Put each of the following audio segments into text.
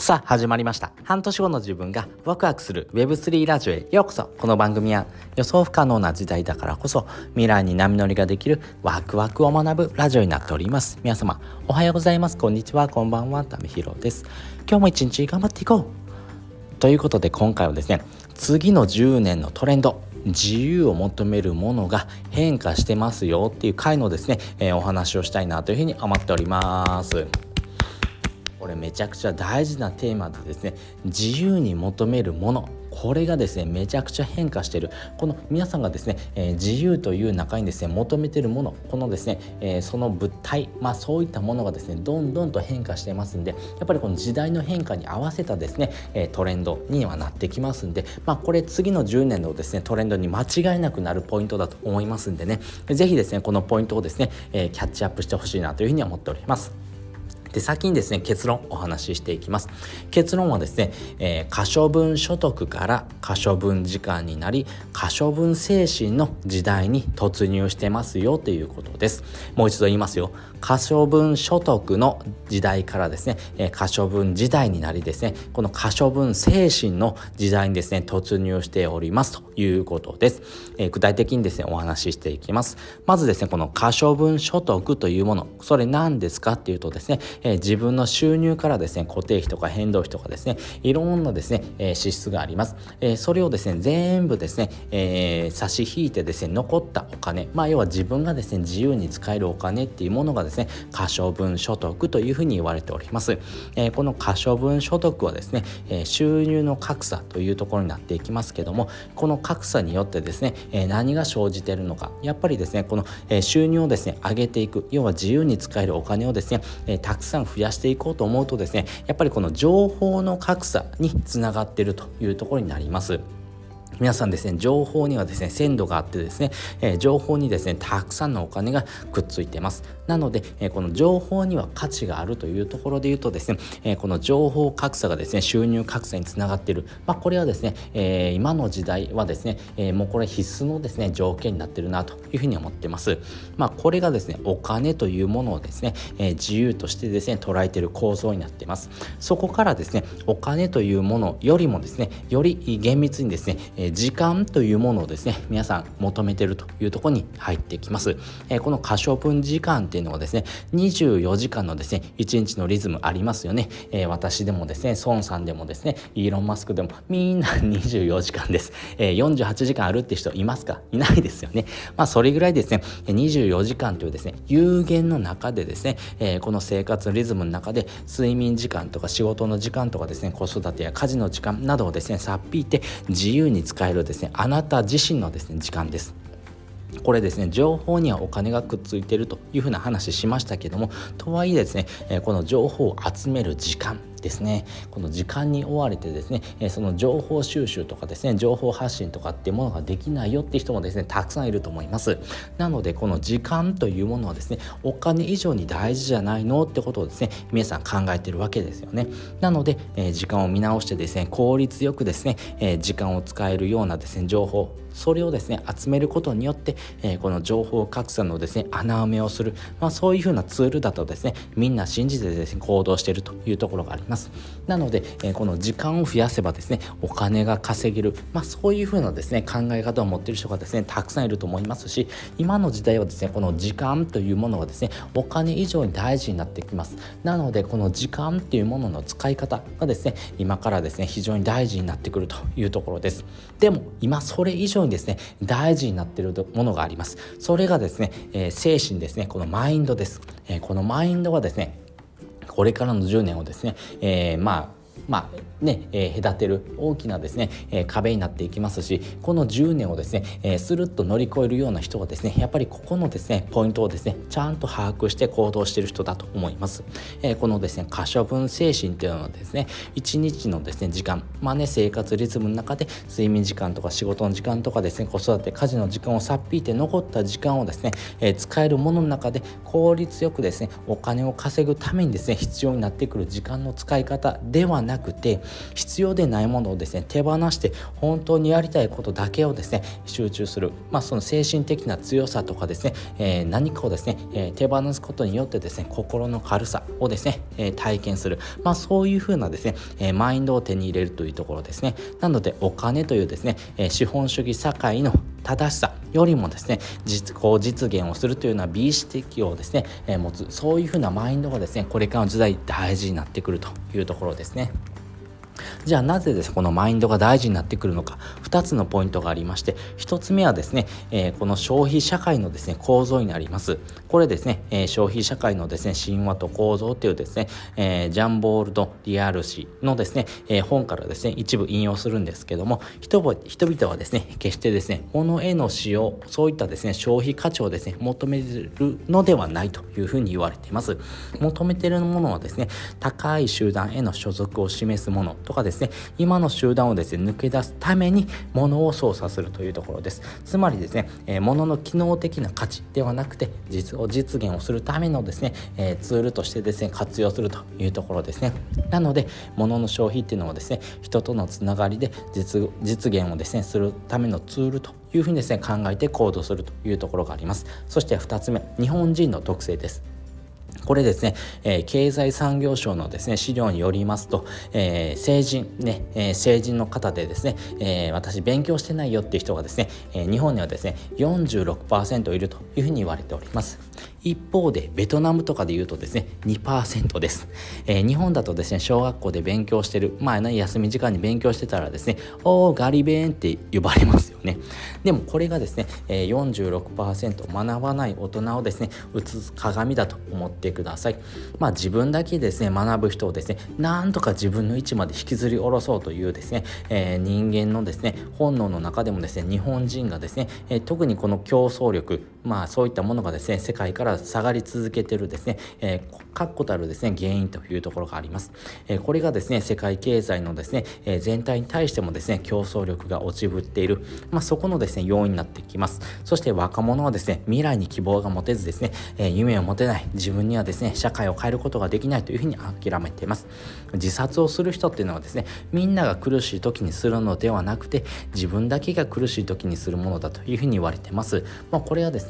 さあ始まりました。半年後の自分がワクワクする Web3 ラジオへようこそ。この番組は予想不可能な時代だからこそ未来に波乗りができるワクワクを学ぶラジオになっております。皆様おはようございます。こんにちは。こんばんは。ためひろです。今日も一日頑張っていこう。ということで今回はですね次の10年のトレンド自由を求めるものが変化してますよっていう回のですね、えー、お話をしたいなというふうに思っております。これめちゃくちゃ大事なテーマでですね自由に求めるもの。これがですねめちゃくちゃ変化している。この皆さんがですね、えー、自由という中にですね求めているもの。このですね、えー、その物体。まあそういったものがですねどんどんと変化してますんでやっぱりこの時代の変化に合わせたですね、え、トレンドにはなってきますんでまあこれ次の10年のですねトレンドに間違いなくなるポイントだと思いますんでね。是非ですねこのポイントをですね、えキャッチアップしてほしいなというふうに思っております。で先にですね結論お話ししていきます。結論はですね、えー、可処分所得から可処分時間になり可処分精神の時代に突入してますよということです。もう一度言いますよ。可処分所得の時代からですね、えー、可処分時代になりですねこの可処分精神の時代にですね突入しておりますと。いうことです、えー、具体的にですねお話ししていきます。まずですねこの可処分所得というもの。それ何ですかっていうとですねえー、自分の収入からですね固定費とか変動費とかですねいろんなですね、え、支出があります、え、それをですね全部ですね、え、差し引いてですね残ったお金。まあ要は自分がですね自由に使えるお金っていうものがですね可処分所得というふうに言われております、え、この可処分所得はですね、え、収入の格差というところになっていきますけどもこの格差によってですね、え、何が生じているのかやっぱりですねこの、え、収入をですね上げていく要は自由に使えるお金をですね、え、たくさん増やしていこうと思うとですねやっぱりこの情報の格差につながっているというところになります。皆さんですね情報にはですね鮮度があってですね、えー、情報にですねたくさんのお金がくっついてます。なので、えー、この情報には価値があるというところで言うとですね、えー、この情報格差がですね収入格差につながっている、まあ、これはですね、え今の時代はですね、えもうこれ必須のですね条件になってるなというふうに思ってます。まあこれがですねお金というものをですね、え自由としてですね捉えている構造になっています。そこからですねお金というものよりもですねより厳密にですね、え時間というものをですね皆さん求めてるというところに入ってきます、え、この可処分時間っていうのはですね24時間のですね1日のリズムありますよね、え、私でもですね孫さんでもですねイーロン・マスクでもみんな24時間です、え、48時間あるって人いますか？いないですよね。まあそれぐらいですね24時間というですね有限の中でですね、え、この生活リズムの中で睡眠時間とか仕事の時間とかですね子育てや家事の時間などをですねさっぴいて自由に使使えるですねあなた自身のですね時間です。これですね情報にはお金がくっついてるというふうな話しましたけどもとはいえですねこの情報を集める時間ですね。この時間に追われてですねその情報収集とかですね情報発信とかっていうものができないよって人もですねたくさんいると思います。なのでこの時間というものはですねお金以上に大事じゃないのってことをですね皆さん考えてるわけですよね。なので、え時間を見直してですね効率よくですね、え時間を使えるようなですね情報それをですね集めることによって、えこの情報格差のですね穴埋めをする、まあ、そういうふうなツールだとですねみんな信じてですね行動してるというところがあります。ます。なので、えー、この時間を増やせばですねお金が稼げる、まあ、そういうふうなですね考え方を持っている人がですねたくさんいると思いますし今の時代はですねこの時間というものがですねお金以上に大事になってきます。なのでこの時間っていうものの使い方がですね今からですね非常に大事になってくるというところです。でも今それ以上にですね大事になっているものがあります。それがですね、えー、精神ですねこのマインドです、えー、このマインドはですねこれからの10年をですね、えー、まあまあね、えー、隔てる大きなですね、えー、壁になっていきますしこの10年をですね、えー、スルッと乗り越えるような人はですねやっぱりここのですねポイントをですねちゃんと把握して行動している人だと思います、えー、このですね可処分精神っていうのはですね1日のですね時間まあね生活リズムの中で睡眠時間とか仕事の時間とかですね子育て家事の時間をさっぴいて残った時間をですね、えー、使えるものの中で効率よくですねお金を稼ぐためにですね必要になってくる時間の使い方ではななくて必要でないものをですね手放して本当にやりたいことだけをですね集中する、まあ、その精神的な強さとかですね、えー、何かをですね、えー、手放すことによってですね心の軽さをですね、えー、体験する、まあ、そういうふうなですね、えマインドを手に入れるというところですね。なのでお金というですね、え資本主義社会の正しさよりもですね実行実現をするというような美意識をですね、え持つそういうふうなマインドがですねこれからの時代大事になってくるというところですね。じゃあなぜですこのマインドが大事になってくるのか2つのポイントがありまして1つ目はですね、えー、この消費社会のですね構造になりますこれですね、えー、消費社会のですね神話と構造っていうですね、えー、ジャンボールド・リアル氏のですね、え本からですね一部引用するんですけども人々はですね決してですね物への使用そういったですね消費価値をですね求めるのではないというふうに言われています。求めているものはですね高い集団への所属を示すものとかですね今の集団をですね抜け出すために物を操作するというところです。つまりですね、えー、物の機能的な価値ではなくて実を実現をするためのですね、えー、ツールとしてですね活用するというところですね。なので物の消費っていうのはですね人とのつながりで実実現をですねするためのツールというふうにですね考えて行動するというところがあります。そして2つ目日本人の特性です。これですね、えー、経済産業省のですね資料によりますと、えー、成人ね、えー、成人の方でですね、え、私勉強してないよっていう人がですね、え、日本にはですね46%いるというふうに言われております。一方でベトナムとかで言うとですね2%です、えー、日本だとですね小学校で勉強してるまあ休み時間に勉強してたらですねおおガリベーンって呼ばれますよね。でもこれがですね、えー、46%学ばない大人をですね映す鏡だと思ってくください。まあ自分だけですね学ぶ人をですねなんとか自分の位置まで引きずり下ろそうというですね、えー、人間のですね本能の中でもですね日本人がですね、えー、特にこの競争力まあそういったものがですね世界から下がり続けてるですね、えー、確固たるですね原因というところがあります、えー、これがですね世界経済のですね、えー、全体に対してもですね競争力が落ちぶっている、まあ、そこのですね要因になってきます。そして若者はですね未来に希望が持てずですね、えー、夢を持てない。自分にはですね社会を変えることができないというふうに諦めています。自殺をする人っていうのはですねみんなが苦しい時にするのではなくて自分だけが苦しい時にするものだというふうに言われてます、まあ、これはですね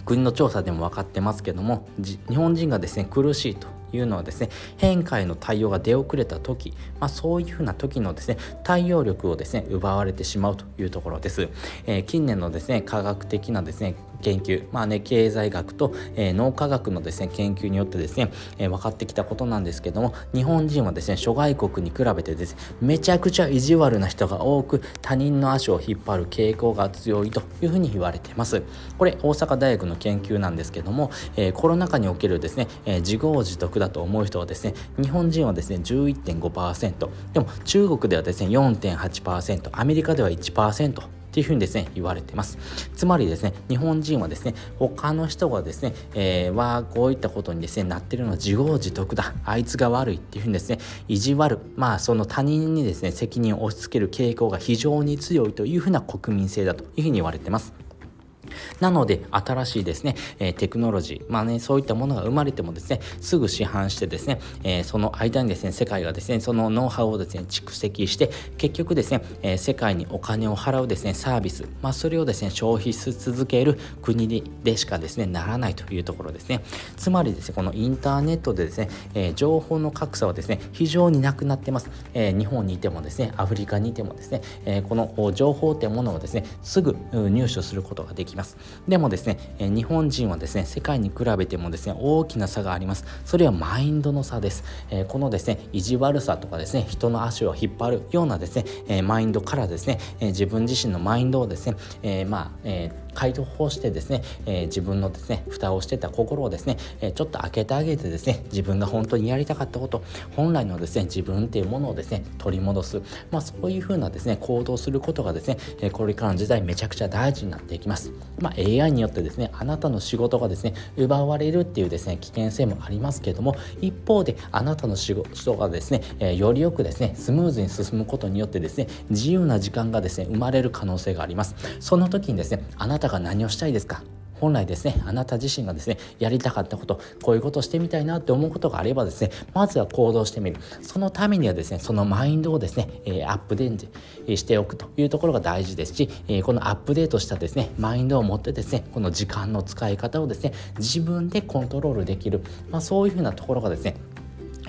国の調査でも分かってますけども日本人がですね苦しいと。いうのはですね変化への対応が出遅れた時、まあ、そういうふうな時のですね対応力をですね奪われてしまうというところです、えー、近年のですね科学的なですね研究まあね経済学と、えー、脳科学のですね研究によってですね、えー、分かってきたことなんですけども日本人はですね諸外国に比べてですねめちゃくちゃ意地悪な人が多く他人の足を引っ張る傾向が強いというふうに言われています。これ大阪大学の研究なんですけども、えー、コロナ禍におけるですね、えー、自業自得だと思う人はですね日本人はですね11.5%でも中国ではですね4.8%アメリカでは1%っていうふうにですね言われてます。つまりですね日本人はですね他の人がですね、えー、はこういったことにですねなってるのは自業自得だ。あいつが悪いっていうふうにですね意地悪。まあその他人にですね責任を押し付ける傾向が非常に強いというふうな国民性だというふうに言われてます。なので新しいですね、えー、テクノロジーまあねそういったものが生まれてもですねすぐ市販してですね、えー、その間にですね世界がですねそのノウハウをですね蓄積して結局ですね、えー、世界にお金を払うですねサービスまあそれをですね消費し続ける国でしかですねならないというところですね。つまりですねこのインターネットでですね、えー、情報の格差はですね非常になくなってます、えー、日本にいてもですねアフリカにいてもですね、えー、この情報ってものをですねすぐ入手することができます。でもですね、え日本人はですね世界に比べてもですね大きな差があります。それはマインドの差です、えこのですね意地悪さとかですね人の足を引っ張るようなですね、えマインドからですね、え自分自身のマインドをですね、えまあ、えー解放してですね、え、自分のですね蓋をしてた心をですね、え、ちょっと開けてあげてですね自分が本当にやりたかったこと本来のですね自分っていうものをですね取り戻す。まあそういうふうなですね行動することがですね、え、これからの時代めちゃくちゃ大事になっていきます。まあ AI によってですねあなたの仕事がですね奪われるっていうですね危険性もありますけども一方であなたの仕事がですね、え、よりよくですねスムーズに進むことによってですね自由な時間がですね生まれる可能性があります。その時にですねあなたが何をしたいですか？本来ですねあなた自身がですねやりたかったことこういうことをしてみたいなって思うことがあればですねまずは行動してみる。そのためにはですねそのマインドをですね、えー、アップデートしておくというところが大事ですし、えー、このアップデートしたですねマインドを持ってですねこの時間の使い方をですね自分でコントロールできる、まあ、そういうふうなところがですね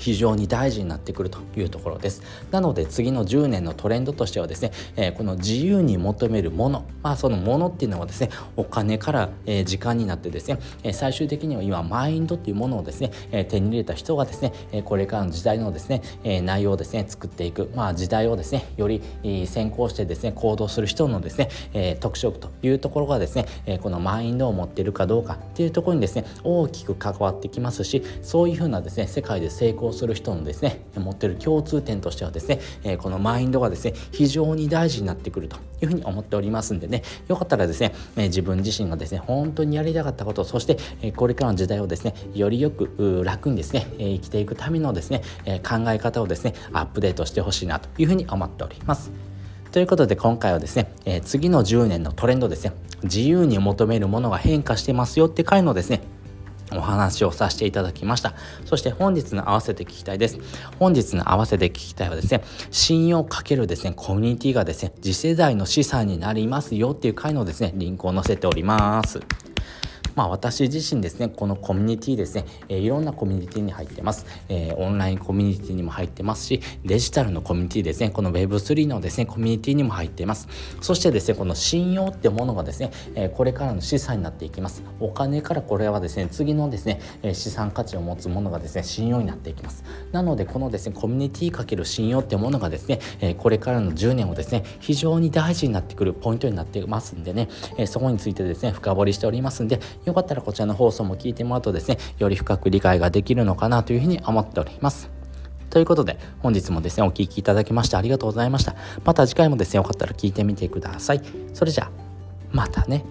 非常に大事になってくるというところです。なので次の10年のトレンドとしてはですね、え、この自由に求めるものまあそのものっていうのはですねお金から、え、時間になってですね、え、最終的には今マインドっていうものをですね、え手に入れた人がですね、えこれからの時代のですね、え内容をですね作っていく。まあ時代をですねより先行してですね行動する人のですね、え特色というところがですね、えこのマインドを持っているかどうかっていうところにですね大きく関わってきますしそういうふうなですね世界で成功する人のですね持ってる共通点としてはですね、えこのマインドがですね非常に大事になってくるというふうに思っておりますんでねよかったらですね、え自分自身がですね本当にやりたかったことそして、えこれからの時代をですねよりよく楽にですね、え生きていくためのですね、え考え方をですねアップデートしてほしいなというふうに思っております。ということで今回はですね、え、次の10年のトレンドですね自由に求めるものが変化してますよって回のですねお話をさせていただきました。そして本日の合わせて聞きたいです。本日の合わせて聞きたいはですね、信用かけるですね、コミュニティがですね、次世代の資産になりますよっていう回のですね、リンクを載せております。まあ、私自身ですねこのコミュニティですね、え、いろんなコミュニティに入ってます、え、オンラインコミュニティにも入ってますしデジタルのコミュニティですねこの Web3 のですねコミュニティにも入っています。そしてですねこの信用ってものがですね、え、これからの資産になっていきます。お金からこれはですね次のですね、え資産価値を持つものがですね信用になっていきます。なのでこのですねコミュニティかける信用ってものがですね、えこれからの10年をですね非常に大事になってくるポイントになっていますんでね、えそこについてですね深掘りしておりますんでよかったらこちらの放送も聞いてもらうとですね、より深く理解ができるのかなというふうに思っております。ということで、本日もですね、お聴きいただきましてありがとうございました。また次回もですね、よかったら聞いてみてください。それじゃあ、またね。